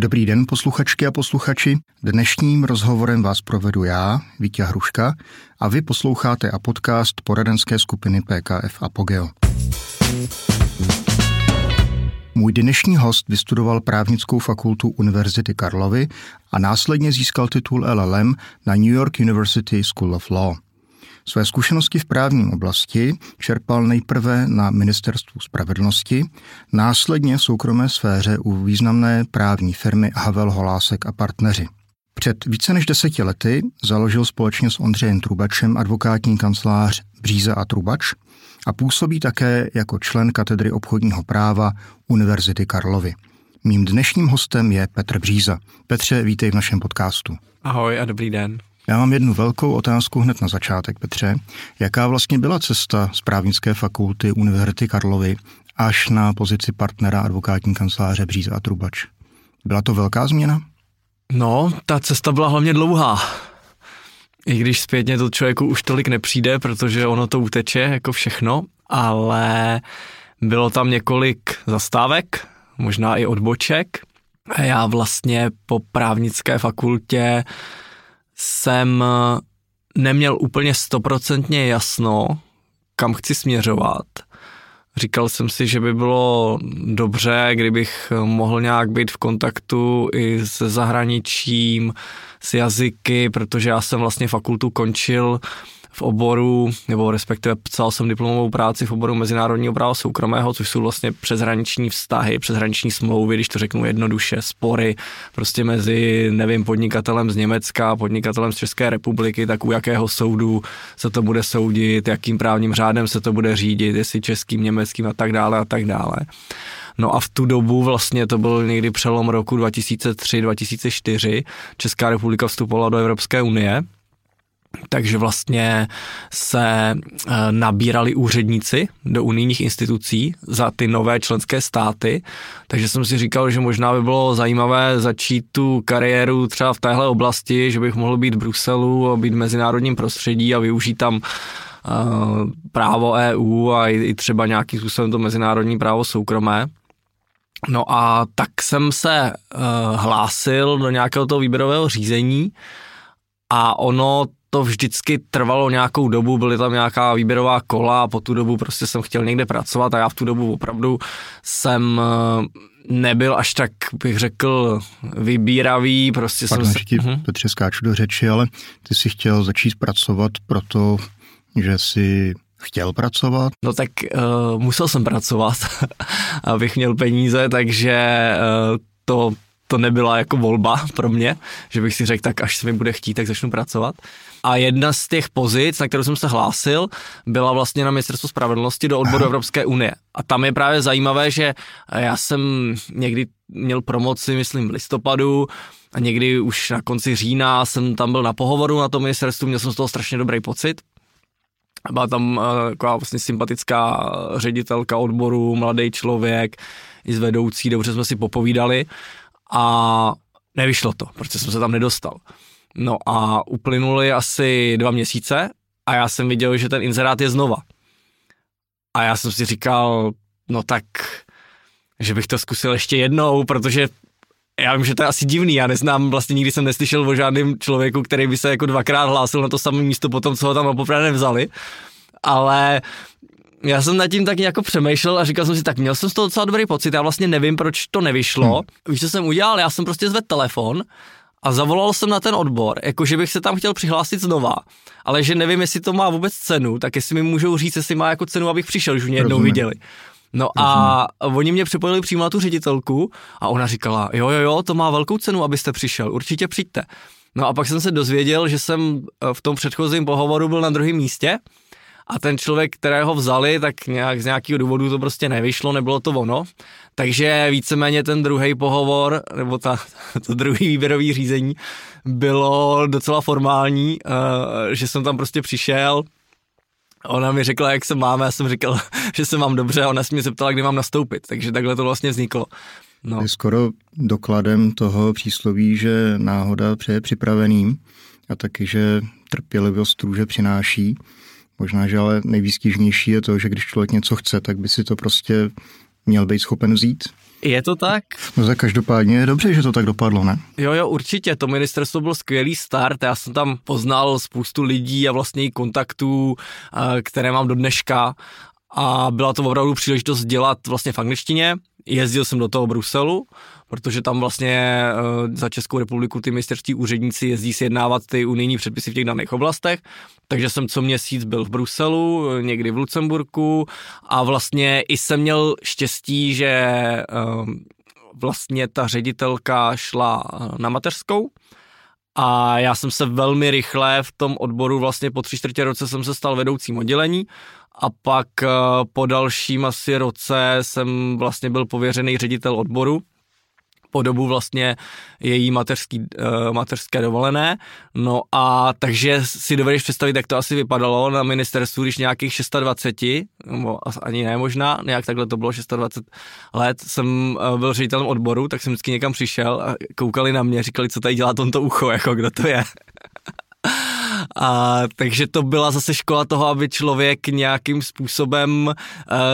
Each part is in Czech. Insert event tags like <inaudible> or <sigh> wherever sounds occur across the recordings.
Dobrý den, posluchačky a posluchači. Dnešním rozhovorem vás provedu já, Vítě Hruška, a vy posloucháte a podcast poradenské skupiny PKF Apogeo. Můj dnešní host vystudoval právnickou fakultu Univerzity Karlovy a následně získal titul LLM na New York University School of Law. Své zkušenosti v právní oblasti čerpal nejprve na Ministerstvu spravedlnosti, následně v soukromé sféře u významné právní firmy Havel Holásek a partneři. Před více než deseti lety založil společně s Ondřejem Trubačem advokátní kancelář Bříza a Trubač a působí také jako člen katedry obchodního práva Univerzity Karlovy. Mým dnešním hostem je Petr Bříza. Petře, vítej v našem podcastu. Ahoj a dobrý den. Já mám jednu velkou otázku hned na začátek, Petře. Jaká vlastně byla cesta z právnické fakulty Univerzity Karlovy až na pozici partnera advokátní kanceláře Bříza a Trubač? Byla to velká změna? No, ta cesta byla hlavně dlouhá. I když zpětně to člověku už tolik nepřijde, protože ono to uteče jako všechno, ale bylo tam několik zastávek, možná i odboček. A já vlastně po právnické fakultě jsem neměl úplně stoprocentně jasno, kam chci směřovat. Říkal jsem si, že by bylo dobře, kdybych mohl nějak být v kontaktu i se zahraničím, s jazyky, protože já jsem vlastně fakultu končil v oboru, nebo respektive psal jsem diplomovou práci v oboru mezinárodního práva soukromého, což jsou vlastně přeshraniční vztahy, přeshraniční smlouvy, když to řeknu jednoduše, spory prostě mezi, nevím, podnikatelem z Německa, podnikatelem z České republiky, tak u jakého soudu se to bude soudit, jakým právním řádem se to bude řídit, jestli českým, německým a tak dále a tak dále. No a v tu dobu vlastně to byl někdy přelom roku 2003-2004, Česká republika vstupovala do Evropské unie, takže vlastně se eh, nabírali úředníci do unijních institucí za ty nové členské státy, takže jsem si říkal, že možná by bylo zajímavé začít tu kariéru třeba v téhle oblasti, že bych mohl být v Bruselu a být v mezinárodním prostředí a využít tam eh, právo EU a i třeba nějakým způsobem to mezinárodní právo soukromé. No a tak jsem se uh, hlásil do nějakého toho výběrového řízení a ono to vždycky trvalo nějakou dobu, byly tam nějaká výběrová kola a po tu dobu prostě jsem chtěl někde pracovat a já v tu dobu opravdu jsem uh, nebyl až tak, bych řekl, vybíravý, prostě Pardon, jsem se... ti, uh-huh. Petře, skáču do řeči, ale ty si chtěl začít pracovat proto, že si chtěl pracovat? No tak uh, musel jsem pracovat, <laughs> abych měl peníze, takže uh, to, to nebyla jako volba <laughs> pro mě, že bych si řekl, tak až se mi bude chtít, tak začnu pracovat. A jedna z těch pozic, na kterou jsem se hlásil, byla vlastně na ministerstvo spravedlnosti do odboru Evropské unie. A tam je právě zajímavé, že já jsem někdy měl promoci, myslím, v listopadu, a někdy už na konci října jsem tam byl na pohovoru na tom ministerstvu, měl jsem z toho strašně dobrý pocit. Byla tam eh, taková vlastně sympatická ředitelka odboru, mladý člověk, i z vedoucí, dobře jsme si popovídali a nevyšlo to, protože jsem se tam nedostal. No a uplynuly asi dva měsíce a já jsem viděl, že ten inzerát je znova. A já jsem si říkal, no tak, že bych to zkusil ještě jednou, protože já vím, že to je asi divný, já neznám, vlastně nikdy jsem neslyšel o žádném člověku, který by se jako dvakrát hlásil na to samé místo potom, co ho tam poprvé nevzali, ale já jsem nad tím tak jako přemýšlel a říkal jsem si, tak měl jsem z toho docela dobrý pocit, já vlastně nevím, proč to nevyšlo. Hmm. Víš, co jsem udělal? Já jsem prostě zvedl telefon a zavolal jsem na ten odbor, jakože bych se tam chtěl přihlásit znova, ale že nevím, jestli to má vůbec cenu, tak jestli mi můžou říct, jestli má jako cenu, abych přišel, už mě jednou Rozumím. viděli. No a oni mě připojili přímo na tu ředitelku a ona říkala, jo, jo, jo, to má velkou cenu, abyste přišel, určitě přijďte. No a pak jsem se dozvěděl, že jsem eh, v tom předchozím pohovoru byl na druhém místě a ten člověk, kterého vzali, tak nějak z nějakého důvodu to prostě nevyšlo, nebylo to ono. Takže víceméně ten druhý pohovor, nebo ta, <laughs> to druhý výběrový řízení bylo docela formální, uh, že jsem tam prostě přišel, Ona mi řekla, jak se máme, já jsem říkal, <laughs> že se mám dobře a ona se mě zeptala, kdy mám nastoupit, takže takhle to vlastně vzniklo. No. Je skoro dokladem toho přísloví, že náhoda přeje připraveným a taky, že trpělivost růže přináší. Možná, že ale nejvýstižnější je to, že když člověk něco chce, tak by si to prostě měl být schopen vzít. Je to tak? No tak každopádně je dobře, že to tak dopadlo, ne? Jo, jo, určitě. To ministerstvo byl skvělý start. Já jsem tam poznal spoustu lidí a vlastně i kontaktů, které mám do dneška. A byla to opravdu příležitost dělat vlastně v angličtině. Jezdil jsem do toho Bruselu, protože tam vlastně uh, za Českou republiku ty ministerští úředníci jezdí sjednávat ty unijní předpisy v těch daných oblastech, takže jsem co měsíc byl v Bruselu, někdy v Lucemburku a vlastně i jsem měl štěstí, že uh, vlastně ta ředitelka šla eh, na mateřskou, a já jsem se velmi rychle v tom odboru, vlastně po tři čtvrtě roce jsem se stal vedoucím oddělení a pak po dalším asi roce jsem vlastně byl pověřený ředitel odboru po dobu vlastně její mateřský, uh, mateřské dovolené. No a takže si dovedeš představit, jak to asi vypadalo na ministerstvu, když nějakých 26, nebo ani ne možná, nějak takhle to bylo 26 let, jsem uh, byl ředitelem odboru, tak jsem vždycky někam přišel a koukali na mě, říkali, co tady dělá tomto ucho, jako kdo to je. <laughs> A, takže to byla zase škola toho, aby člověk nějakým způsobem uh,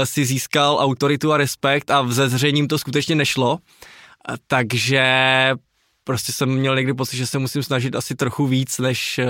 si získal autoritu a respekt a ze zřejním to skutečně nešlo. Takže prostě jsem měl někdy pocit, že se musím snažit asi trochu víc, než, eh,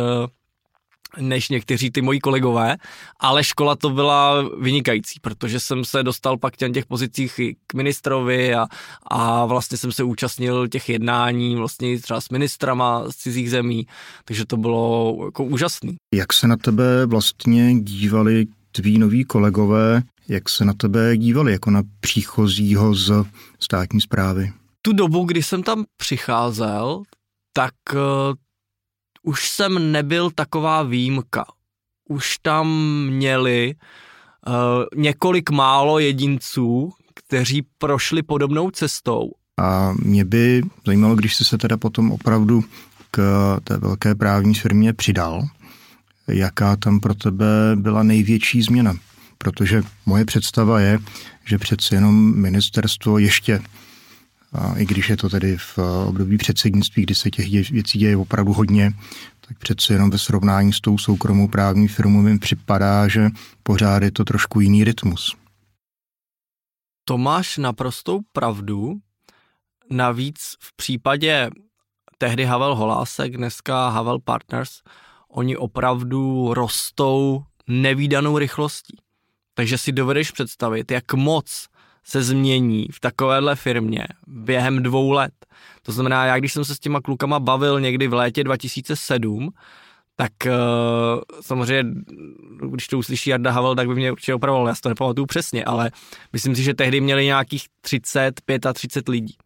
než někteří ty moji kolegové, ale škola to byla vynikající, protože jsem se dostal pak těm těch pozicích k ministrovi a, a vlastně jsem se účastnil těch jednání vlastně třeba s ministrama z cizích zemí, takže to bylo jako úžasný. Jak se na tebe vlastně dívali tví noví kolegové, jak se na tebe dívali jako na příchozího z státní zprávy? tu dobu, kdy jsem tam přicházel, tak uh, už jsem nebyl taková výjimka. Už tam měli uh, několik málo jedinců, kteří prošli podobnou cestou. A mě by zajímalo, když jsi se teda potom opravdu k té velké právní firmě přidal, jaká tam pro tebe byla největší změna. Protože moje představa je, že přece jenom ministerstvo ještě i když je to tedy v období předsednictví, kdy se těch věcí děje opravdu hodně, tak přece jenom ve srovnání s tou soukromou právní firmou mi připadá, že pořád je to trošku jiný rytmus. To máš naprostou pravdu. Navíc v případě tehdy Havel Holásek, dneska Havel Partners, oni opravdu rostou nevýdanou rychlostí. Takže si dovedeš představit, jak moc se změní v takovéhle firmě během dvou let. To znamená, já když jsem se s těma klukama bavil někdy v létě 2007, tak uh, samozřejmě, když to uslyší Jarda Havel, tak by mě určitě opravoval, já si to nepamatuju přesně, ale myslím si, že tehdy měli nějakých 30, 35 lidí.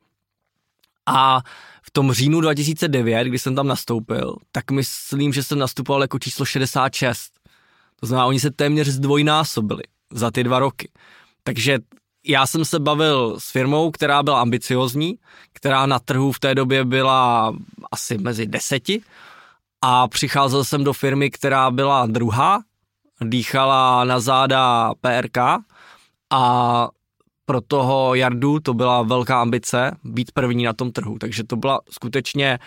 A v tom říjnu 2009, kdy jsem tam nastoupil, tak myslím, že jsem nastupoval jako číslo 66. To znamená, oni se téměř zdvojnásobili za ty dva roky. Takže já jsem se bavil s firmou, která byla ambiciozní, která na trhu v té době byla asi mezi deseti. A přicházel jsem do firmy, která byla druhá, dýchala na záda PRK a pro toho Jardu to byla velká ambice být první na tom trhu, takže to byla skutečně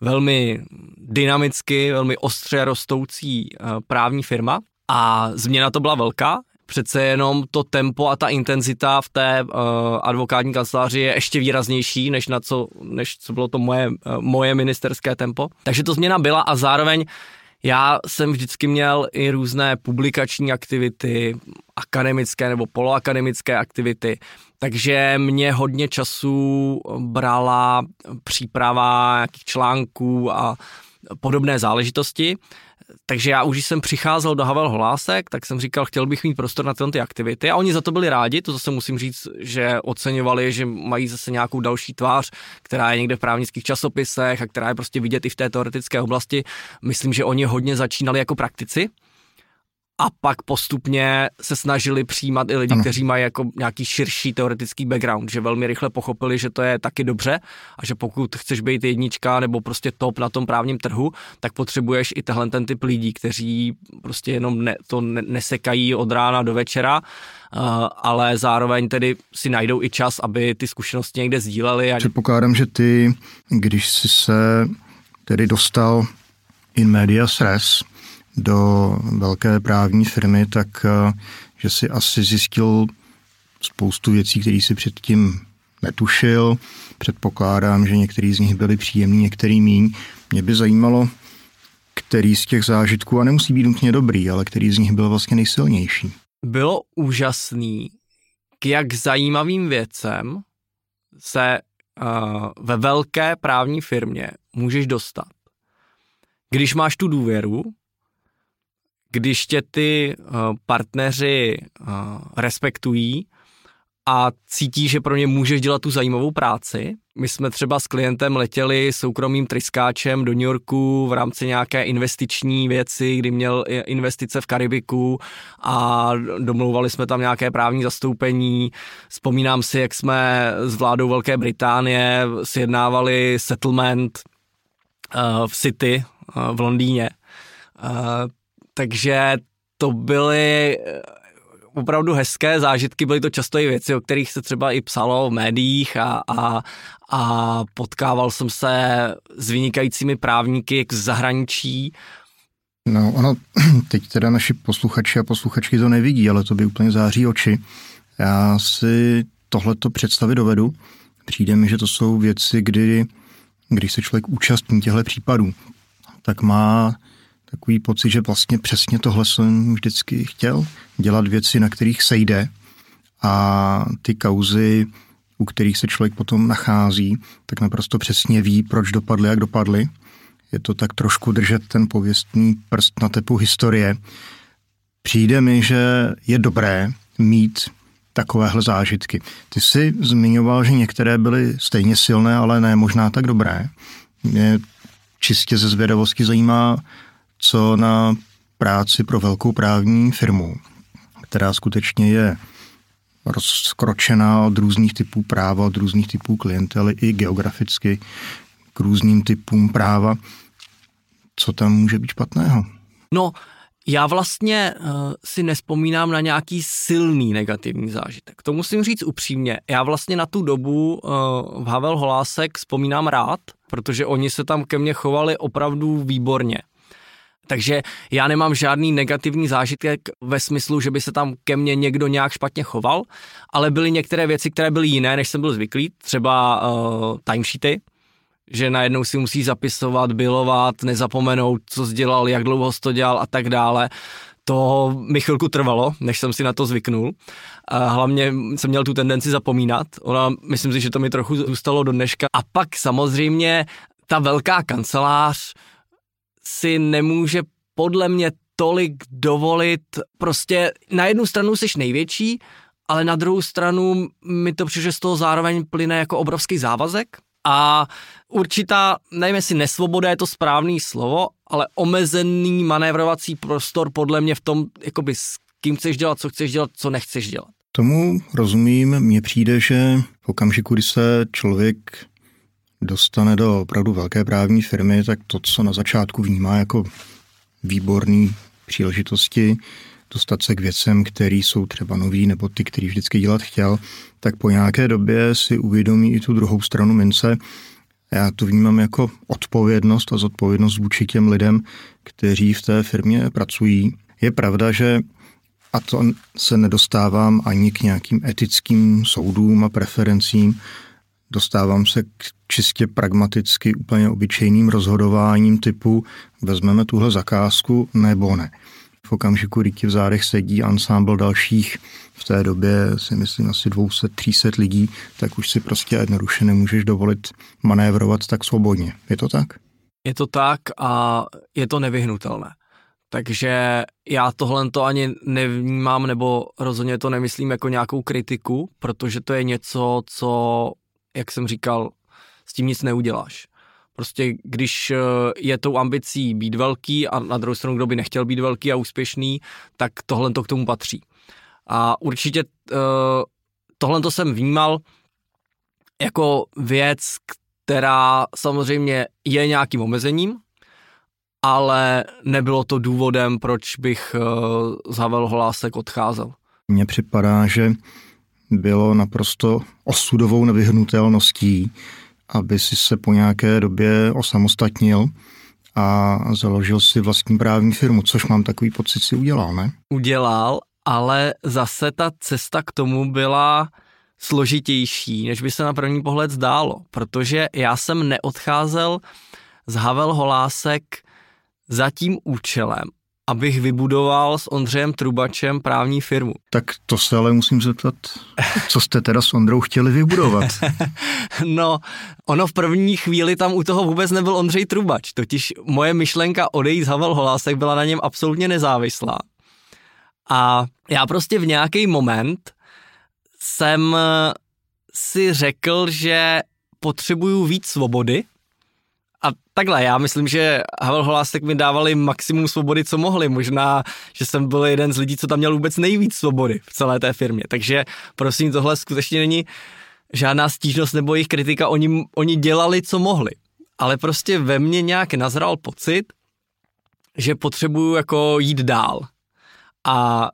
velmi dynamicky, velmi ostře rostoucí eh, právní firma. A změna to byla velká, přece jenom to tempo a ta intenzita v té uh, advokátní kanceláři je ještě výraznější, než na co, než co bylo to moje, uh, moje ministerské tempo. Takže to změna byla a zároveň já jsem vždycky měl i různé publikační aktivity, akademické nebo poloakademické aktivity, takže mě hodně času brala příprava nějakých článků a podobné záležitosti. Takže já už, jsem přicházel do Havel Holásek, tak jsem říkal, chtěl bych mít prostor na tyhle ty aktivity. A oni za to byli rádi, to zase musím říct, že oceňovali, že mají zase nějakou další tvář, která je někde v právnických časopisech a která je prostě vidět i v té teoretické oblasti. Myslím, že oni hodně začínali jako praktici, a pak postupně se snažili přijímat i lidi, ano. kteří mají jako nějaký širší teoretický background, že velmi rychle pochopili, že to je taky dobře a že pokud chceš být jednička nebo prostě top na tom právním trhu, tak potřebuješ i tenhle ten typ lidí, kteří prostě jenom ne, to nesekají od rána do večera, uh, ale zároveň tedy si najdou i čas, aby ty zkušenosti někde sdíleli. A... Předpokládám, že ty, když jsi se tedy dostal in media res, do velké právní firmy, tak eh, že si asi zjistil spoustu věcí, které si předtím netušil. Předpokládám, že některý z nich byli příjemný, některý míň. Mě by zajímalo, který z těch zážitků, a nemusí být nutně dobrý, ale který z nich byl vlastně nejsilnější. Bylo úžasný, k jak zajímavým věcem se uh, ve velké právní firmě můžeš dostat. Když máš tu důvěru, když tě ty uh, partneři uh, respektují a cítí, že pro ně můžeš dělat tu zajímavou práci. My jsme třeba s klientem letěli soukromým tryskáčem do New Yorku v rámci nějaké investiční věci, kdy měl investice v Karibiku a domlouvali jsme tam nějaké právní zastoupení. Vzpomínám si, jak jsme s vládou Velké Británie sjednávali settlement v City v Londýně. Takže to byly opravdu hezké zážitky, byly to často i věci, o kterých se třeba i psalo v médiích a, a, a potkával jsem se s vynikajícími právníky z zahraničí. No ono, <clears throat> teď teda naši posluchači a posluchačky to nevidí, ale to by úplně září oči. Já si tohle to představit dovedu. Přijde mi, že to jsou věci, kdy, když se člověk účastní těchto případů, tak má takový pocit, že vlastně přesně tohle jsem vždycky chtěl, dělat věci, na kterých se jde a ty kauzy, u kterých se člověk potom nachází, tak naprosto přesně ví, proč dopadly, jak dopadly. Je to tak trošku držet ten pověstný prst na tepu historie. Přijde mi, že je dobré mít takovéhle zážitky. Ty jsi zmiňoval, že některé byly stejně silné, ale ne možná tak dobré. Mě čistě ze zvědavosti zajímá, co na práci pro velkou právní firmu, která skutečně je rozkročená od různých typů práva, od různých typů klientely i geograficky k různým typům práva. Co tam může být špatného? No, já vlastně uh, si nespomínám na nějaký silný negativní zážitek. To musím říct upřímně. Já vlastně na tu dobu uh, v Havel Holásek vzpomínám rád, protože oni se tam ke mně chovali opravdu výborně. Takže já nemám žádný negativní zážitek ve smyslu, že by se tam ke mně někdo nějak špatně choval, ale byly některé věci, které byly jiné, než jsem byl zvyklý, třeba uh, timesheety, že najednou si musí zapisovat, bilovat, nezapomenout, co jsi dělal, jak dlouho jsi to dělal a tak dále. To mi chvilku trvalo, než jsem si na to zvyknul. A hlavně jsem měl tu tendenci zapomínat. Ona, myslím si, že to mi trochu zůstalo do dneška. A pak samozřejmě ta velká kancelář, si nemůže podle mě tolik dovolit. Prostě na jednu stranu jsi největší, ale na druhou stranu mi to přišlo, že z toho zároveň plyne jako obrovský závazek a určitá, nevím jestli nesvoboda je to správný slovo, ale omezený manévrovací prostor podle mě v tom, jakoby s kým chceš dělat, co chceš dělat, co nechceš dělat. Tomu rozumím, mně přijde, že v okamžiku, kdy se člověk dostane do opravdu velké právní firmy, tak to, co na začátku vnímá jako výborný příležitosti, dostat se k věcem, které jsou třeba nový nebo ty, který vždycky dělat chtěl, tak po nějaké době si uvědomí i tu druhou stranu mince. Já to vnímám jako odpovědnost a zodpovědnost vůči těm lidem, kteří v té firmě pracují. Je pravda, že a to se nedostávám ani k nějakým etickým soudům a preferencím, dostávám se k čistě pragmaticky úplně obyčejným rozhodováním typu vezmeme tuhle zakázku nebo ne. V okamžiku, ti v zádech sedí ansámbl dalších, v té době si myslím asi 200-300 lidí, tak už si prostě jednoduše nemůžeš dovolit manévrovat tak svobodně. Je to tak? Je to tak a je to nevyhnutelné. Takže já tohle to ani nevnímám, nebo rozhodně to nemyslím jako nějakou kritiku, protože to je něco, co jak jsem říkal, s tím nic neuděláš. Prostě když eh, je tou ambicí být velký a na druhou stranu, kdo by nechtěl být velký a úspěšný, tak tohle to k tomu patří. A určitě eh, tohle to jsem vnímal jako věc, která samozřejmě je nějakým omezením, ale nebylo to důvodem, proč bych eh, z Havel Holásek odcházel. Mně připadá, že bylo naprosto osudovou nevyhnutelností, aby si se po nějaké době osamostatnil a založil si vlastní právní firmu, což mám takový pocit si udělal, ne? Udělal ale zase ta cesta k tomu byla složitější, než by se na první pohled zdálo, protože já jsem neodcházel z Havel Holásek za tím účelem, abych vybudoval s Ondřejem Trubačem právní firmu. Tak to se ale musím zeptat, co jste teda s Ondrou chtěli vybudovat? <laughs> no, ono v první chvíli tam u toho vůbec nebyl Ondřej Trubač, totiž moje myšlenka odejít z Havel Holásek byla na něm absolutně nezávislá. A já prostě v nějaký moment jsem si řekl, že potřebuju víc svobody, a takhle, já myslím, že Havel Holásek mi dávali maximum svobody, co mohli. Možná, že jsem byl jeden z lidí, co tam měl vůbec nejvíc svobody v celé té firmě. Takže prosím, tohle skutečně není žádná stížnost nebo jejich kritika. Oni, oni dělali, co mohli. Ale prostě ve mně nějak nazral pocit, že potřebuju jako jít dál. A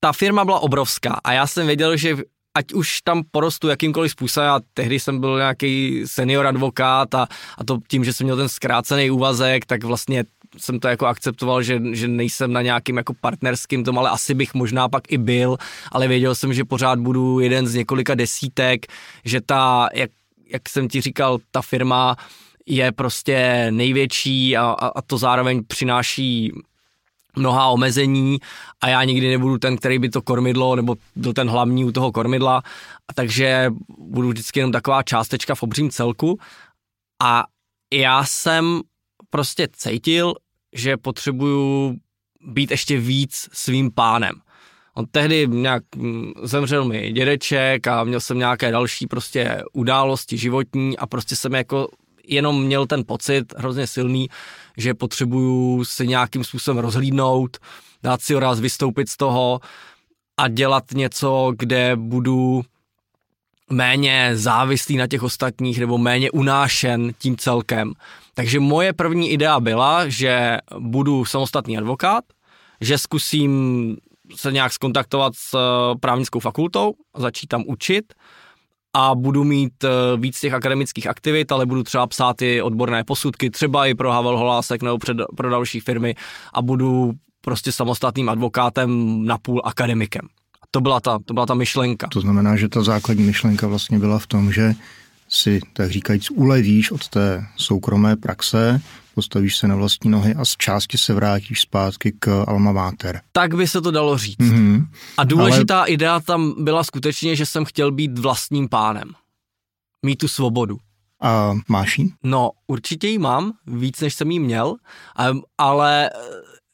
ta firma byla obrovská a já jsem věděl, že ať už tam porostu jakýmkoliv způsobem, a tehdy jsem byl nějaký senior advokát a, a to tím, že jsem měl ten zkrácený úvazek, tak vlastně jsem to jako akceptoval, že, že nejsem na nějakým jako partnerským tom, ale asi bych možná pak i byl, ale věděl jsem, že pořád budu jeden z několika desítek, že ta, jak, jak jsem ti říkal, ta firma je prostě největší a, a, a to zároveň přináší mnoha omezení a já nikdy nebudu ten, který by to kormidlo, nebo byl ten hlavní u toho kormidla, takže budu vždycky jenom taková částečka v obřím celku a já jsem prostě cítil, že potřebuju být ještě víc svým pánem. On tehdy nějak mm, zemřel mi dědeček a měl jsem nějaké další prostě události životní a prostě jsem jako jenom měl ten pocit hrozně silný, že potřebuju se nějakým způsobem rozhlídnout, dát si raz vystoupit z toho a dělat něco, kde budu méně závislý na těch ostatních nebo méně unášen tím celkem. Takže moje první idea byla, že budu samostatný advokát, že zkusím se nějak skontaktovat s eh, právnickou fakultou, začít tam učit a budu mít eh, víc těch akademických aktivit, ale budu třeba psát i odborné posudky, třeba i pro Havel Holásek nebo před, pro další firmy a budu prostě samostatným advokátem napůl akademikem. To byla, ta, to byla ta myšlenka. To znamená, že ta základní myšlenka vlastně byla v tom, že si, tak říkajíc, ulevíš od té soukromé praxe, postavíš se na vlastní nohy a z části se vrátíš zpátky k Alma Mater. Tak by se to dalo říct. Mm-hmm. A důležitá Ale... idea tam byla skutečně, že jsem chtěl být vlastním pánem. Mít tu svobodu. A máš jí? No, určitě ji mám, víc než jsem jí měl, ale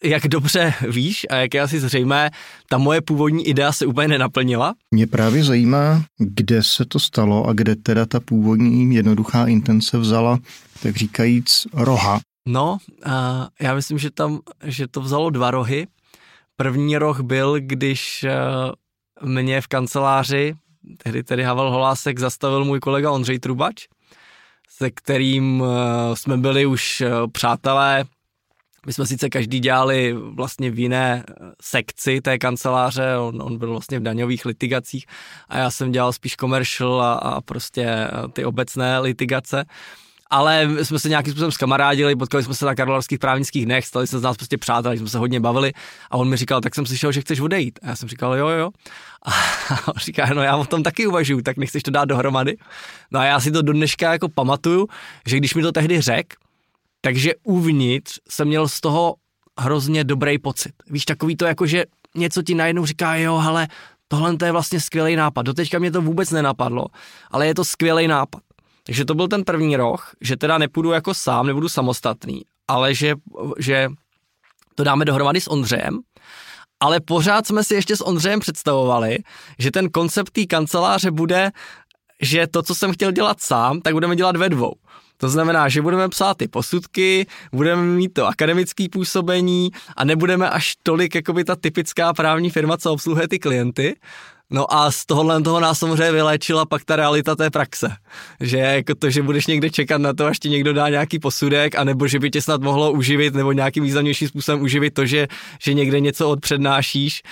jak dobře víš a jak je asi zřejmé, ta moje původní idea se úplně nenaplnila. Mě právě zajímá, kde se to stalo a kde teda ta původní jednoduchá intence vzala, tak říkajíc, roha. No, já myslím, že tam, že to vzalo dva rohy. První roh byl, když eh, mě v kanceláři, tehdy tedy Havel Holásek, zastavil můj kolega Ondřej Trubač, se kterým eh, jsme byli už eh, přátelé my jsme sice každý dělali vlastně v jiné eh, sekci té kanceláře, on, on byl vlastně v daňových litigacích a já jsem dělal spíš commercial a, a prostě eh, ty obecné litigace ale jsme se nějakým způsobem zkamarádili, potkali jsme se na karlovarských právnických dnech, stali se z nás prostě přátelé, jsme se hodně bavili a on mi říkal, tak jsem slyšel, že chceš odejít. A já jsem říkal, jo, jo. A <laughs> on říká, no já o tom taky uvažuju, tak nechceš to dát dohromady. No a já si to do dneška jako pamatuju, že když mi to tehdy řekl, takže uvnitř jsem měl z toho hrozně dobrý pocit. Víš, takový to jako, že něco ti najednou říká, jo, ale tohle to je vlastně skvělý nápad. Doteďka mě to vůbec nenapadlo, ale je to skvělý nápad. Takže to byl ten první roh, že teda nepůjdu jako sám, nebudu samostatný, ale že, že to dáme dohromady s Ondřejem, ale pořád jsme si ještě s Ondřejem představovali, že ten koncept té kanceláře bude, že to, co jsem chtěl dělat sám, tak budeme dělat ve dvou. To znamená, že budeme psát ty posudky, budeme mít to akademické působení a nebudeme až tolik jako by ta typická právní firma, co obsluhuje ty klienty, No a z tohohle toho nás samozřejmě vyléčila pak ta realita té praxe. Že jako to, že budeš někde čekat na to, až ti někdo dá nějaký posudek, anebo že by tě snad mohlo uživit, nebo nějakým významnějším způsobem uživit to, že, že někde něco odpřednášíš,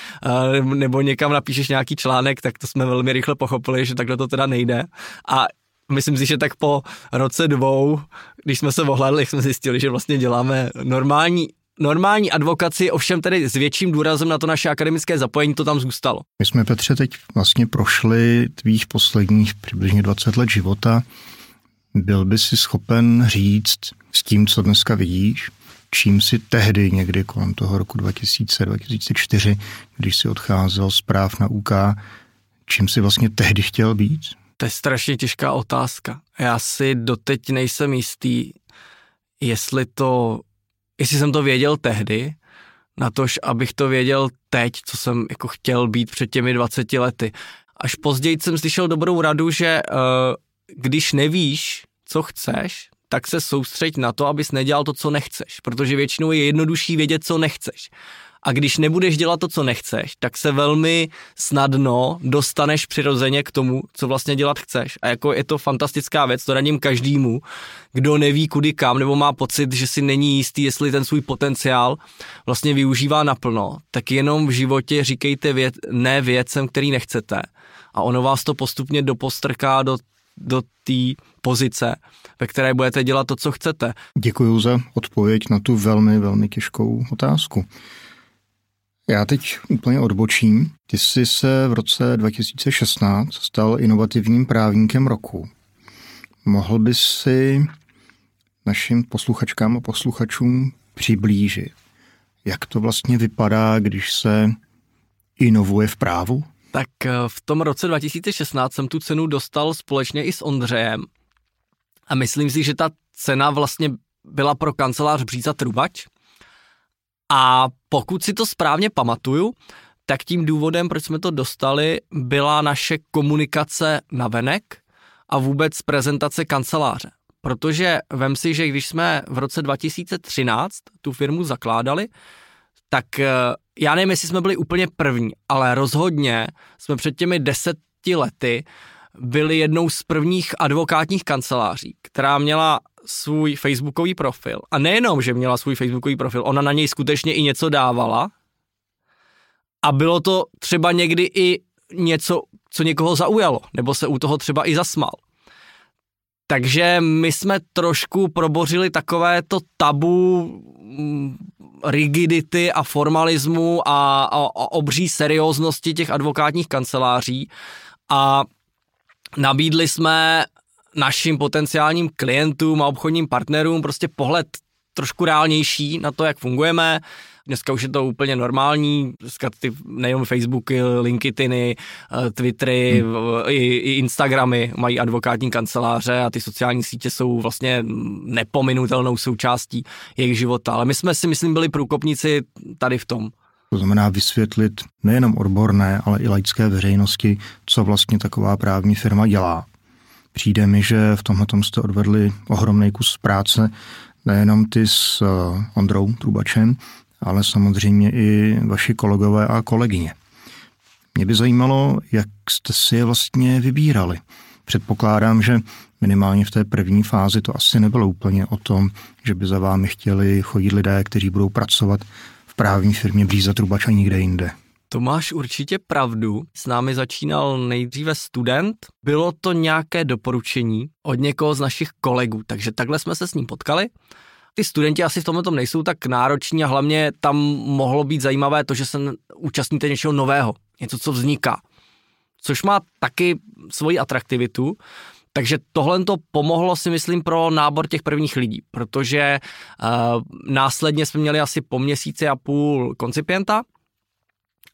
nebo někam napíšeš nějaký článek, tak to jsme velmi rychle pochopili, že takhle to teda nejde. A myslím si, že tak po roce dvou, když jsme se ohledli, jsme zjistili, že vlastně děláme normální normální advokaci, ovšem tedy s větším důrazem na to naše akademické zapojení, to tam zůstalo. My jsme, Petře, teď vlastně prošli tvých posledních přibližně 20 let života. Byl by si schopen říct s tím, co dneska vidíš, čím si tehdy někdy kolem toho roku 2000-2004, když si odcházel z na UK, čím si vlastně tehdy chtěl být? To je strašně těžká otázka. Já si doteď nejsem jistý, jestli to, jestli jsem to věděl tehdy, na tož, abych to věděl teď, co jsem jako chtěl být před těmi 20 lety. Až později jsem slyšel dobrou radu, že uh, když nevíš, co chceš, tak se soustřeď na to, abys nedělal to, co nechceš, protože většinou je jednodušší vědět, co nechceš. A když nebudeš dělat to, co nechceš, tak se velmi snadno dostaneš přirozeně k tomu, co vlastně dělat chceš. A jako je to fantastická věc, to radím každému, kdo neví kudy kam, nebo má pocit, že si není jistý, jestli ten svůj potenciál vlastně využívá naplno, tak jenom v životě říkejte věc, ne věcem, který nechcete. A ono vás to postupně dopostrká do do té pozice, ve které budete dělat to, co chcete. Děkuji za odpověď na tu velmi, velmi těžkou otázku. Já teď úplně odbočím. Ty jsi se v roce 2016 stal inovativním právníkem roku. Mohl bys si našim posluchačkám a posluchačům přiblížit, jak to vlastně vypadá, když se inovuje v právu? Tak eh, v tom roce 2016 jsem tu cenu dostal společně i s Ondřejem. A myslím si, že ta cena vlastně byla pro kancelář Bříza Trubač. A pokud si to správně pamatuju, tak tím důvodem, proč jsme to dostali, byla naše komunikace na venek a vůbec prezentace kanceláře. Protože vem si, že když jsme v roce 2013 tu firmu zakládali, tak eh, já nevím, jestli jsme byli úplně první, ale rozhodně jsme před těmi deseti lety byli jednou z prvních advokátních kanceláří, která měla svůj facebookový profil. A nejenom, že měla svůj facebookový profil, ona na něj skutečně i něco dávala. A bylo to třeba někdy i něco, co někoho zaujalo, nebo se u toho třeba i zasmal. Takže my jsme trošku probořili takové to tabu mm, rigidity a formalismu a, a, a obří serióznosti těch advokátních kanceláří a nabídli jsme našim potenciálním klientům a obchodním partnerům prostě pohled trošku reálnější na to, jak fungujeme. Dneska už je to úplně normální, dneska ty nejenom Facebooky, LinkedIny, eh, Twittery, hmm. i, i Instagramy mají advokátní kanceláře a ty sociální sítě jsou vlastně nepominutelnou součástí jejich života. Ale my jsme si, myslím, byli průkopníci tady v tom. To znamená vysvětlit nejenom odborné, ale i laické veřejnosti, co vlastně taková právní firma dělá. Přijde mi, že v tomhle jste odvedli ohromný kus práce, nejenom ty s eh, Ondrou Trubačem, ale samozřejmě i vaši kolegové a kolegyně. Mě by zajímalo, jak jste si je vlastně vybírali. Předpokládám, že minimálně v té první fázi to asi nebylo úplně o tom, že by za vámi chtěli chodit lidé, kteří budou pracovat právní firmě Blíza Trubač a nikde jinde. To máš určitě pravdu. S námi začínal nejdříve student. Bylo to nějaké doporučení od někoho z našich kolegů, takže takhle jsme se s ním potkali. Ty studenti asi v tomhle tom nejsou tak nároční a hlavně tam mohlo být zajímavé to, že se účastníte něčeho nového, něco, co vzniká. Což má taky svoji atraktivitu, takže tohle to pomohlo si myslím pro nábor těch prvních lidí, protože uh, následně jsme měli asi po měsíci a půl koncipienta,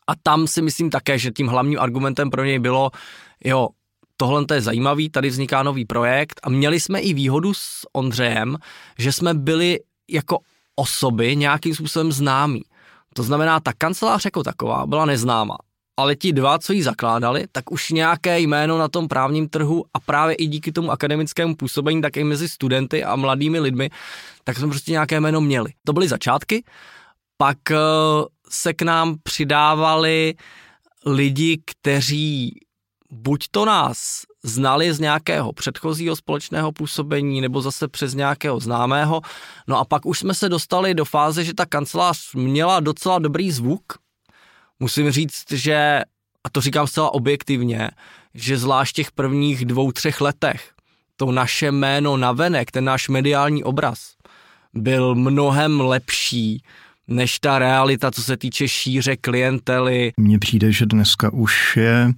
a tam si myslím také, že tím hlavním argumentem pro něj bylo, jo, tohle je zajímavý, tady vzniká nový projekt a měli jsme i výhodu s Ondřejem, že jsme byli jako osoby nějakým způsobem známí. To znamená, ta kancelář jako taková byla neznámá, ale ti dva, co ji zakládali, tak už nějaké jméno na tom právním trhu a právě i díky tomu akademickému působení, tak i mezi studenty a mladými lidmi, tak jsme prostě nějaké jméno měli. To byly začátky, pak eh, se k nám přidávali lidi, kteří buď to nás znali z nějakého předchozího společného působení nebo zase přes nějakého známého. No a pak už jsme se dostali do fáze, že ta kancelář měla docela dobrý zvuk. Musím říct, že, a to říkám zcela objektivně, že zvlášť těch prvních dvou, třech letech to naše jméno navenek, ten náš mediální obraz byl mnohem lepší než ta realita, co se týče šíře klientely. Mně přijde, že dneska už je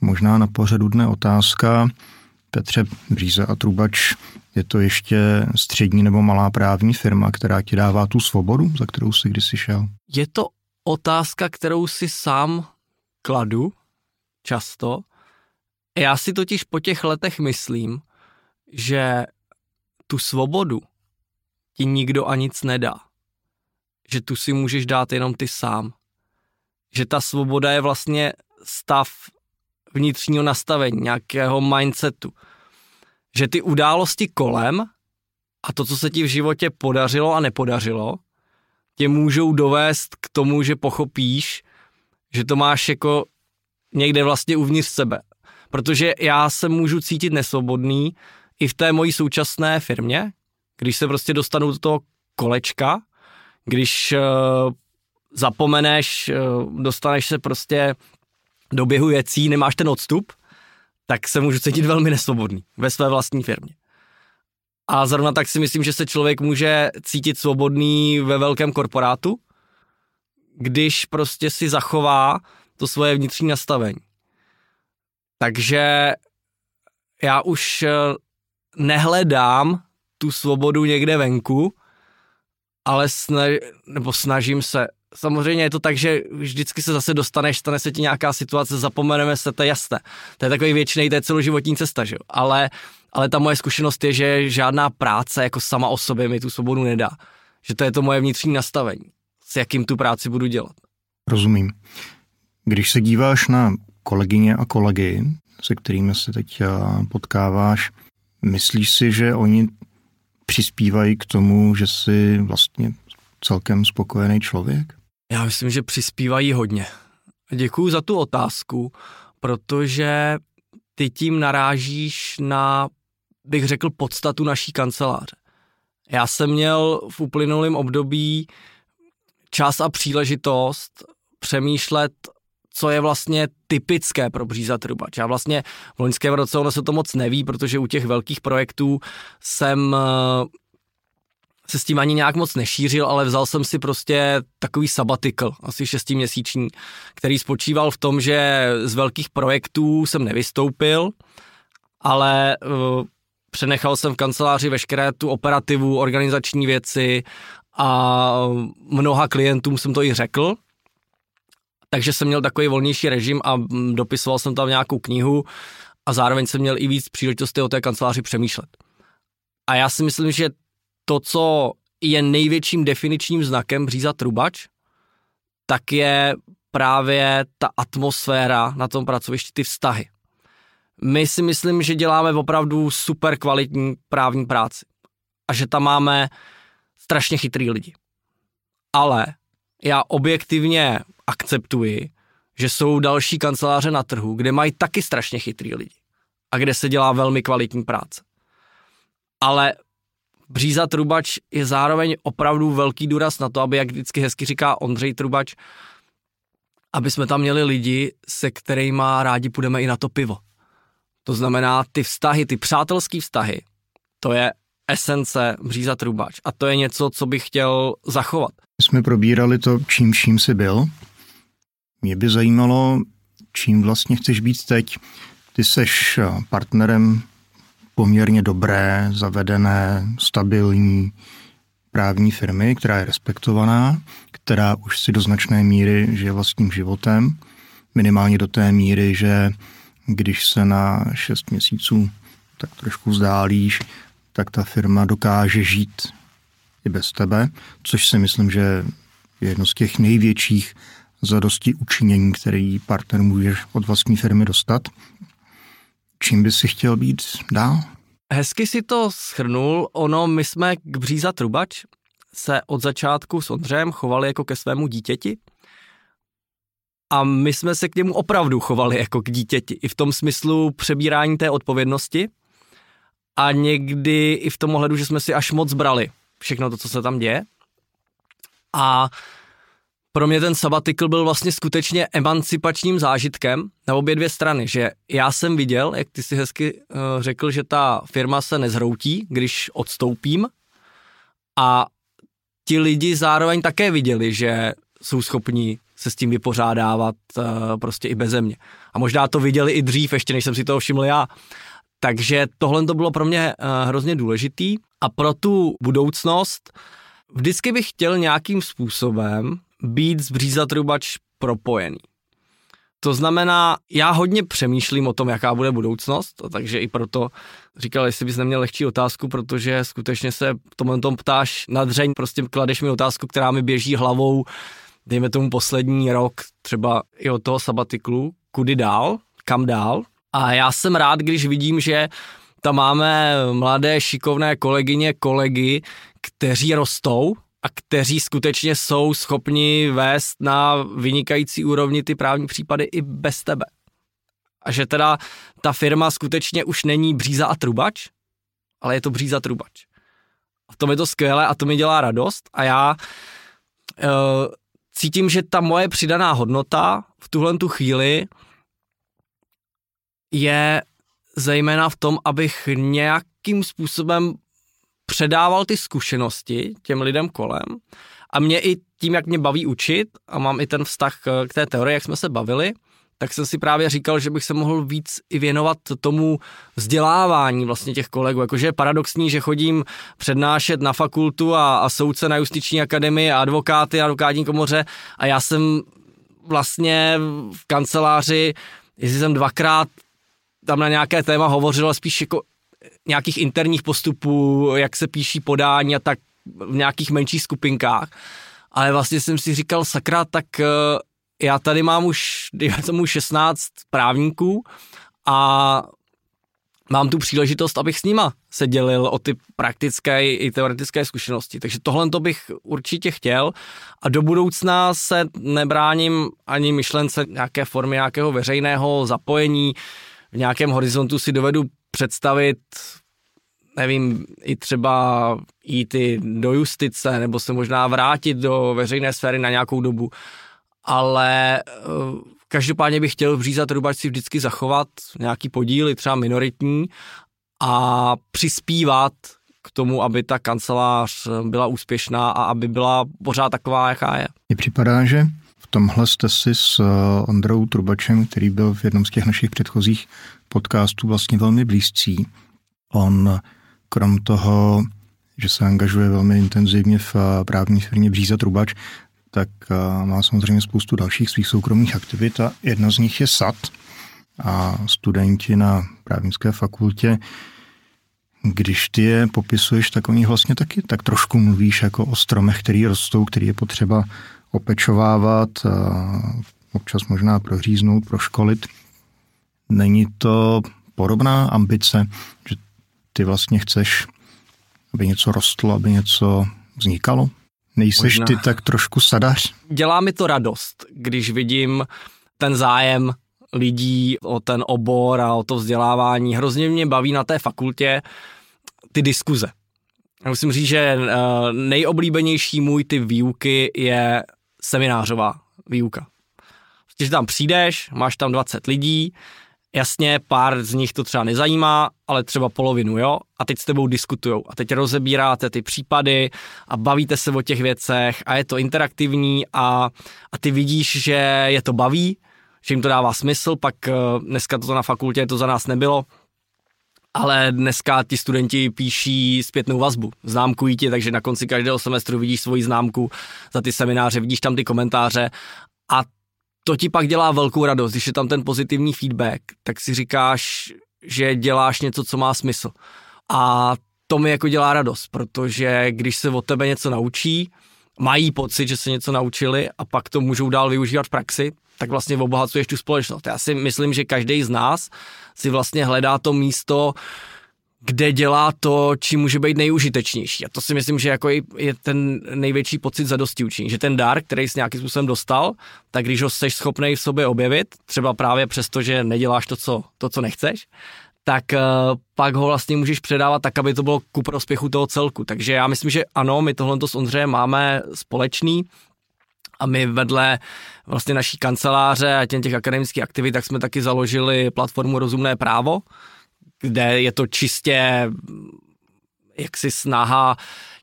možná na pořadu dne otázka, Petře Bříze a Trubač, je to ještě střední nebo malá právní firma, která ti dává tu svobodu, za kterou jsi kdysi šel? Je to otázka, kterou si sám kladu často. Já si totiž po těch letech myslím, že tu svobodu ti nikdo a nic nedá. Že tu si můžeš dát jenom ty sám. Že ta svoboda je vlastně stav vnitřního nastavení, nějakého mindsetu. Že ty události kolem a to, co se ti v životě podařilo a nepodařilo, tě můžou dovést k tomu, že pochopíš, že to máš jako někde vlastně uvnitř sebe. Protože já se můžu cítit nesvobodný i v té mojí současné firmě, když se prostě dostanu do toho kolečka, když uh, zapomeneš, uh, dostaneš se prostě do běhu věcí, nemáš ten odstup, tak se můžu cítit velmi nesvobodný ve své vlastní firmě. A zrovna tak si myslím, že se člověk může cítit svobodný ve velkém korporátu, když prostě si zachová to svoje vnitřní nastavení. Takže já už eh, nehledám tu svobodu někde venku, ale snaž, nebo snažím se. Samozřejmě je to tak, že vždycky se zase dostaneš, stane se ti nějaká situace, zapomeneme se, to je jasné. To je takový věčný, to je celoživotní cesta, že jo? Ale, ale ta moje zkušenost je, že žádná práce jako sama o sobě mi tu svobodu nedá. Že to je to moje vnitřní nastavení, s jakým tu práci budu dělat. Rozumím. Když se díváš na kolegyně a kolegy, se kterými se teď eh, potkáváš, myslíš si, že oni přispívají k tomu, že jsi vlastně celkem spokojený člověk? Já myslím, že přispívají hodně. Děkuji za tu otázku, protože ty tím narážíš na, bych řekl, podstatu naší kanceláře. Já jsem měl v uplynulém období čas a příležitost přemýšlet co je vlastně typické pro bříza trubač. Já vlastně v loňském roce ono se to moc neví, protože u těch velkých projektů jsem eh, se s tím ani nějak moc nešířil, ale vzal jsem si prostě takový sabbatical, asi šestiměsíční, který spočíval v tom, že z velkých projektů jsem nevystoupil, ale uh, přenechal jsem v kanceláři veškeré tu operativu, organizační věci a mnoha klientům jsem to i řekl, takže jsem měl takový volnější režim a dopisoval jsem tam nějakou knihu a zároveň jsem měl i víc příležitosti o té kanceláři přemýšlet. A já si myslím, že to, co je největším definičním znakem Bříza Trubač, tak je právě ta atmosféra na tom pracovišti, ty vztahy. My si myslím, že děláme opravdu super kvalitní právní práci a že tam máme strašně chytrý lidi. Ale já objektivně akceptuji, že jsou další kanceláře na trhu, kde mají taky strašně chytrý lidi a kde se dělá velmi kvalitní práce. Ale Bříza Trubač je zároveň opravdu velký důraz na to, aby, jak vždycky hezky říká Ondřej Trubač, aby jsme tam měli lidi, se kterými rádi půjdeme i na to pivo. To znamená, ty vztahy, ty přátelské vztahy, to je esence Bříza Trubač a to je něco, co bych chtěl zachovat. Jsme probírali to, čím čím jsi byl mě by zajímalo, čím vlastně chceš být teď. Ty seš eh, partnerem poměrně dobré, zavedené, stabilní právní firmy, která je respektovaná, která už si do značné míry žije vlastním životem, minimálně do té míry, že když se na šest měsíců tak trošku vzdálíš, tak ta firma dokáže žít i bez tebe, což si myslím, že je jedno z těch největších zadosti učinění, který partner může od vlastní firmy dostat. Čím by si chtěl být dál? Hezky si to schrnul. Ono, my jsme k Bříza Trubač se od začátku s Ondřejem chovali jako ke svému dítěti. A my jsme se k němu opravdu chovali jako k dítěti. I v tom smyslu přebírání té odpovědnosti. A někdy i v tom ohledu, že jsme si až moc brali všechno to, co se tam děje. A pro mě ten sabatikl byl vlastně skutečně emancipačním zážitkem na obě dvě strany, že já jsem viděl, jak ty si hezky uh, řekl, že ta firma se nezhroutí, když odstoupím a ti lidi zároveň také viděli, že jsou schopní se s tím vypořádávat uh, prostě i beze mě. A možná to viděli i dřív, ještě než jsem si toho všiml já. Takže tohle to bylo pro mě uh, hrozně důležitý a pro tu budoucnost vždycky bych chtěl nějakým způsobem být z Bříza Trubač propojený. To znamená, já hodně přemýšlím o tom, jaká bude budoucnost, takže i proto říkal, jestli bys neměl lehčí otázku, protože skutečně se v tom ptáš na dřeň, prostě kladeš mi otázku, která mi běží hlavou, dejme tomu poslední rok, třeba i od toho sabatiklu, kudy dál, kam dál. A já jsem rád, když vidím, že tam máme mladé, šikovné kolegyně, kolegy, kteří rostou, a kteří skutečně jsou schopni vést na vynikající úrovni ty právní případy i bez tebe. A že teda ta firma skutečně už není bříza a trubač, ale je to bříza trubač. A v tom je to skvělé a to mi dělá radost a já uh, cítím, že ta moje přidaná hodnota v tuhle tu chvíli je zejména v tom, abych nějakým způsobem předával ty zkušenosti těm lidem kolem a mě i tím, jak mě baví učit a mám i ten vztah k té teorii, jak jsme se bavili, tak jsem si právě říkal, že bych se mohl víc i věnovat tomu vzdělávání vlastně těch kolegů. Jakože je paradoxní, že chodím přednášet na fakultu a, a soudce na justiční akademii a advokáty a advokátní komoře a já jsem vlastně v kanceláři, jestli jsem dvakrát tam na nějaké téma hovořil, ale spíš jako nějakých interních postupů, jak se píší podání a tak v nějakých menších skupinkách. Ale vlastně jsem si říkal, sakra, tak eh, já tady mám už, dejme tomu 16 právníků a mám tu příležitost, abych s nima se dělil o ty praktické i teoretické zkušenosti. Takže tohle to bych určitě chtěl a do budoucna se nebráním ani myšlence nějaké formy nějakého veřejného zapojení. V nějakém horizontu si dovedu představit, nevím, i třeba jít i do justice, nebo se možná vrátit do veřejné sféry na nějakou dobu. Ale eh, každopádně bych chtěl v Říza Trubač vždycky zachovat nějaký podíl, třeba minoritní, a přispívat k tomu, aby ta kancelář byla úspěšná a aby byla pořád taková, jaká je. Mně připadá, že v tomhle jste si s eh, Ondrou Trubačem, který byl v jednom z těch našich předchozích podcastů vlastně velmi blízcí. On krom toho, že se angažuje velmi intenzivně v eh, právní firmě Bříza Trubač, tak eh, má samozřejmě spoustu dalších svých soukromých aktivit a jedna z nich je SAT a studenti na právnické fakultě když ty je popisuješ, tak o nich vlastně taky tak trošku mluvíš jako o stromech, který rostou, který je potřeba opečovávat, občas možná prohříznout, proškolit. Není to podobná ambice, že ty vlastně chceš, aby něco rostlo, aby něco vznikalo? Nejseš Možná. ty tak trošku sadař? Dělá mi to radost, když vidím ten zájem lidí o ten obor a o to vzdělávání. Hrozně mě baví na té fakultě ty diskuze. Já musím říct, že eh, nejoblíbenější můj typ výuky je seminářová výuka. Když tam přijdeš, máš tam 20 lidí, Jasně, pár z nich to třeba nezajímá, ale třeba polovinu, jo? A teď s tebou diskutujou. A teď rozebíráte ty případy a bavíte se o těch věcech a je to interaktivní a, a ty vidíš, že je to baví, že jim to dává smysl, pak eh, dneska to na fakultě to za nás nebylo, ale dneska ti studenti píší zpětnou vazbu, známkují ti, takže na konci každého semestru vidíš svoji známku za ty semináře, vidíš tam ty komentáře a to ti pak dělá velkou radost, když je tam ten pozitivní feedback, tak si říkáš, že děláš něco, co má smysl. A to mi jako dělá radost, protože když se od tebe něco naučí, mají pocit, že se něco naučili a pak to můžou dál využívat v praxi, tak vlastně obohacuješ tu společnost. Já si myslím, že každý z nás si vlastně hledá to místo, kde dělá to, čím může být nejužitečnější. A to si myslím, že jako je ten největší pocit zadosti učení. Že ten dar, který jsi nějakým způsobem dostal, tak když ho jsi schopný v sobě objevit, třeba právě přesto, že neděláš to, co, to, co nechceš, tak uh, pak ho vlastně můžeš předávat tak, aby to bylo ku prospěchu toho celku. Takže já myslím, že ano, my tohle s Ondřejem máme společný, a my vedle vlastně naší kanceláře a těch akademických aktivit, tak jsme taky založili platformu Rozumné právo, kde je to čistě jaksi snaha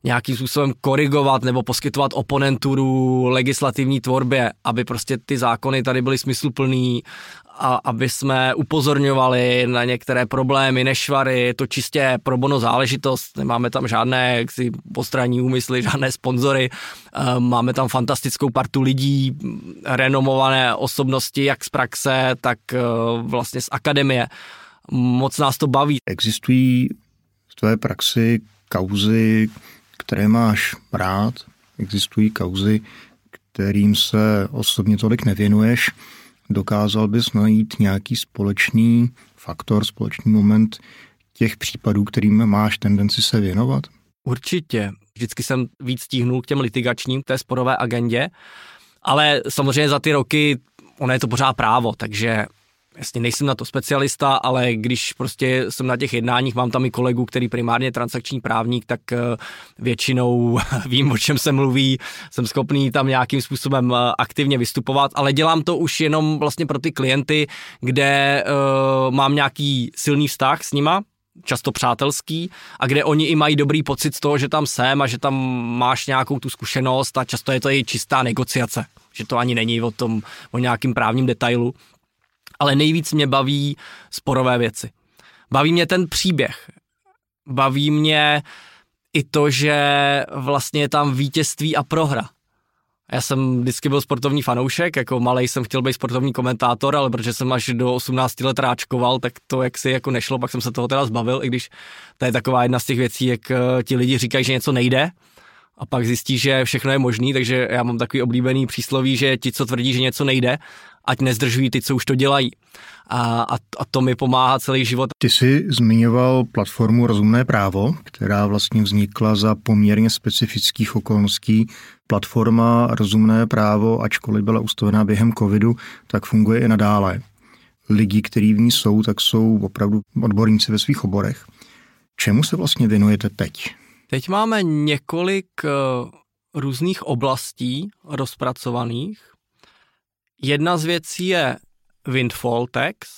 nějakým způsobem korigovat nebo poskytovat oponenturu legislativní tvorbě, aby prostě ty zákony tady byly smysluplný, a aby jsme upozorňovali na některé problémy, nešvary, je to čistě pro bono záležitost, nemáme tam žádné jaksi postranní úmysly, <laughs> žádné sponzory, eh, máme tam fantastickou partu lidí, renomované osobnosti, jak z praxe, tak eh, vlastně z akademie. Moc nás to baví. Existují v tvé praxi kauzy, které máš rád, existují kauzy, kterým se osobně tolik nevěnuješ. Dokázal bys najít nějaký společný faktor, společný moment těch případů, kterým máš tendenci se věnovat? Určitě. Vždycky jsem víc stíhnul k těm litigačním, k té sporové agendě, ale samozřejmě za ty roky ono je to pořád právo, takže jasně nejsem na to specialista, ale když prostě jsem na těch jednáních, mám tam i kolegu, který primárně je transakční právník, tak eh, většinou <laughs> vím, o čem se mluví, jsem schopný tam nějakým způsobem eh, aktivně vystupovat, ale dělám to už jenom vlastně pro ty klienty, kde uh, mám nějaký silný vztah s nima, často přátelský a kde oni i mají dobrý pocit z toho, že tam jsem a že tam máš nějakou tu zkušenost a často je to i čistá negociace, že to ani není o tom, o nějakým právním detailu ale nejvíc mě baví sporové věci. Baví mě ten příběh. Baví mě i to, že vlastně je tam vítězství a prohra. Já jsem vždycky byl sportovní fanoušek, jako malý jsem chtěl být sportovní komentátor, ale protože jsem až do 18 let ráčkoval, tak to jak si jako nešlo, pak jsem se toho teda zbavil, i když to je taková jedna z těch věcí, jak eh, ti lidi říkají, že něco nejde, a pak zjistí, že všechno je možný, takže já mám takový oblíbený přísloví, že ti, co tvrdí, že něco nejde, ať nezdržují ty, co už to dělají. A, a, a to mi pomáhá celý život. Ty jsi zmiňoval platformu Rozumné právo, která vlastně vznikla za poměrně specifických okolností. Platforma Rozumné právo, ačkoliv byla ustavená během covidu, tak funguje i nadále. Lidi, kteří v ní jsou, tak jsou opravdu odborníci ve svých oborech. Čemu se vlastně věnujete teď? Teď máme několik eh, různých oblastí rozpracovaných. Jedna z věcí je windfall tax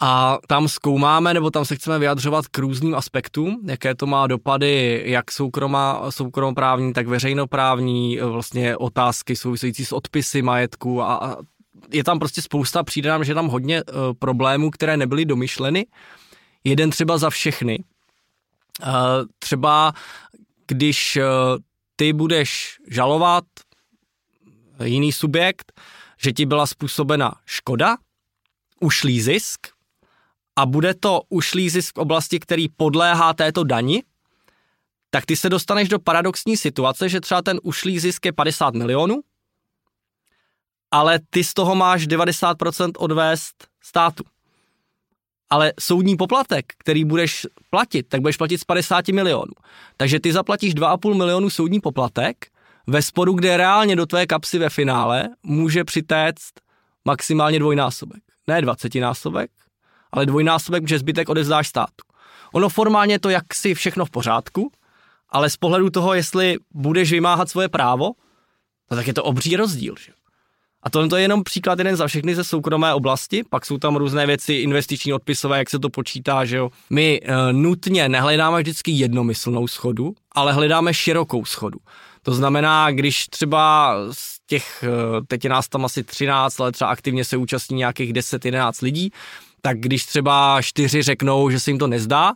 a tam zkoumáme, nebo tam se chceme vyjadřovat k různým aspektům, jaké to má dopady, jak soukromá, soukromoprávní, tak veřejnoprávní, vlastně otázky související s odpisy majetku a, je tam prostě spousta, přijde nám, že tam hodně uh, problémů, které nebyly domyšleny. Jeden třeba za všechny. Uh, třeba když uh, ty budeš žalovat jiný subjekt, že ti byla způsobena škoda, ušlý zisk a bude to ušlý zisk v oblasti, který podléhá této dani, tak ty se dostaneš do paradoxní situace, že třeba ten ušlý zisk je 50 milionů, ale ty z toho máš 90% odvést státu. Ale soudní poplatek, který budeš platit, tak budeš platit z 50 milionů. Takže ty zaplatíš 2,5 milionu soudní poplatek ve sporu, kde reálně do tvé kapsy ve finále může přitéct maximálně dvojnásobek. Ne dvacetinásobek, ale dvojnásobek, že zbytek odezdáš státu. Ono formálně to jaksi všechno v pořádku, ale z pohledu toho, jestli budeš vymáhat svoje právo, no tak je to obří rozdíl. Že? A to je jenom příklad jeden za všechny ze soukromé oblasti, pak jsou tam různé věci investiční, odpisové, jak se to počítá, že jo. My e, nutně nehledáme vždycky jednomyslnou schodu, ale hledáme širokou schodu. To znamená, když třeba z těch, eh, teď je nás tam asi 13, ale třeba aktivně se účastní nějakých 10-11 lidí, tak když třeba čtyři řeknou, že se jim to nezdá,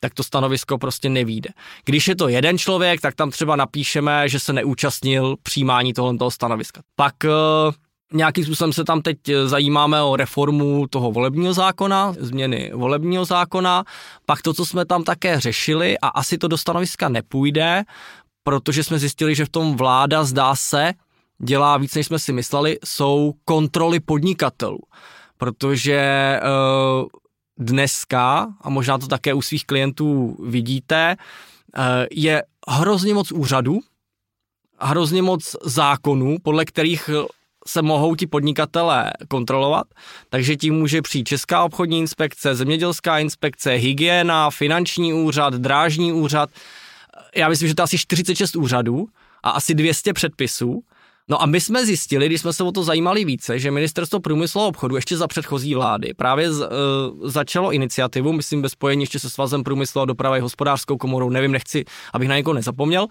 tak to stanovisko prostě nevíde. Když je to jeden člověk, tak tam třeba napíšeme, že se neúčastnil přijímání tohoto stanoviska. Pak uh, nějakým způsobem se tam teď zajímáme o reformu toho volebního zákona, změny volebního zákona, pak to, co jsme tam také řešili a asi to do stanoviska nepůjde, protože jsme zjistili, že v tom vláda zdá se dělá víc, než jsme si mysleli, jsou kontroly podnikatelů. Protože uh, dneska, a možná to také u svých klientů vidíte, uh, je hrozně moc úřadů, hrozně moc zákonů, podle kterých se mohou ti podnikatelé kontrolovat, takže tím může přijít Česká obchodní inspekce, zemědělská inspekce, hygiena, finanční úřad, drážní úřad, já myslím, že to asi 46 úřadů a asi 200 předpisů, No a my jsme zjistili, když jsme se o to zajímali více, že ministerstvo průmyslu a obchodu ještě za předchozí vlády právě z, uh, začalo iniciativu, myslím ve spojení ještě se Svazem průmyslu a dopravy hospodářskou komorou, nevím, nechci, abych na někoho nezapomněl,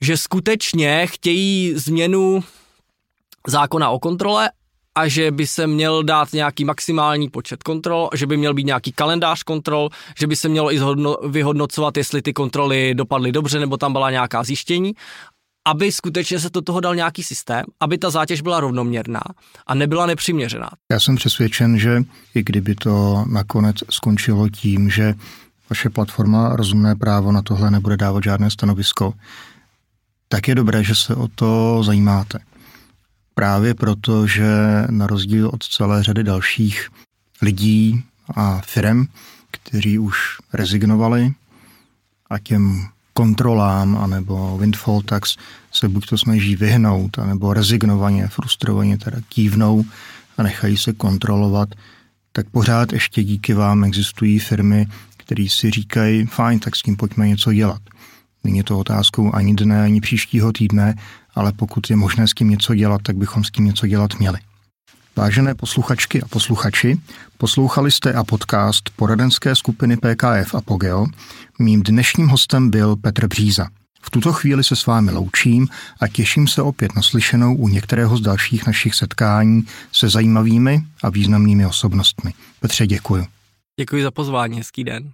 že skutečně chtějí změnu zákona o kontrole a že by se měl dát nějaký maximální počet kontrol, že by měl být nějaký kalendář kontrol, že by se mělo i zhodno, vyhodnocovat, jestli ty kontroly dopadly dobře nebo tam byla nějaká zjištění, aby skutečně se do toho dal nějaký systém, aby ta zátěž byla rovnoměrná a nebyla nepřiměřená. Já jsem přesvědčen, že i kdyby to nakonec skončilo tím, že vaše platforma Rozumné právo na tohle nebude dávat žádné stanovisko, tak je dobré, že se o to zajímáte. Právě proto, že na rozdíl od celé řady dalších lidí a firm, kteří už rezignovali a těm kontrolám anebo windfall tax se buď to snaží vyhnout, anebo rezignovaně, frustrovaně teda kývnou a nechají se kontrolovat, tak pořád ještě díky vám existují firmy, které si říkají, fajn, tak s tím pojďme něco dělat. Není to otázkou ani dne, ani příštího týdne, ale pokud je možné s tím něco dělat, tak bychom s tím něco dělat měli. Vážené posluchačky a posluchači, poslouchali jste a podcast poradenské skupiny PKF Apogeo. Mým dnešním hostem byl Petr Bříza. V tuto chvíli se s vámi loučím a těším se opět na slyšenou u některého z dalších našich setkání se zajímavými a významnými osobnostmi. Petře, děkuji. Děkuji za pozvání, hezký den.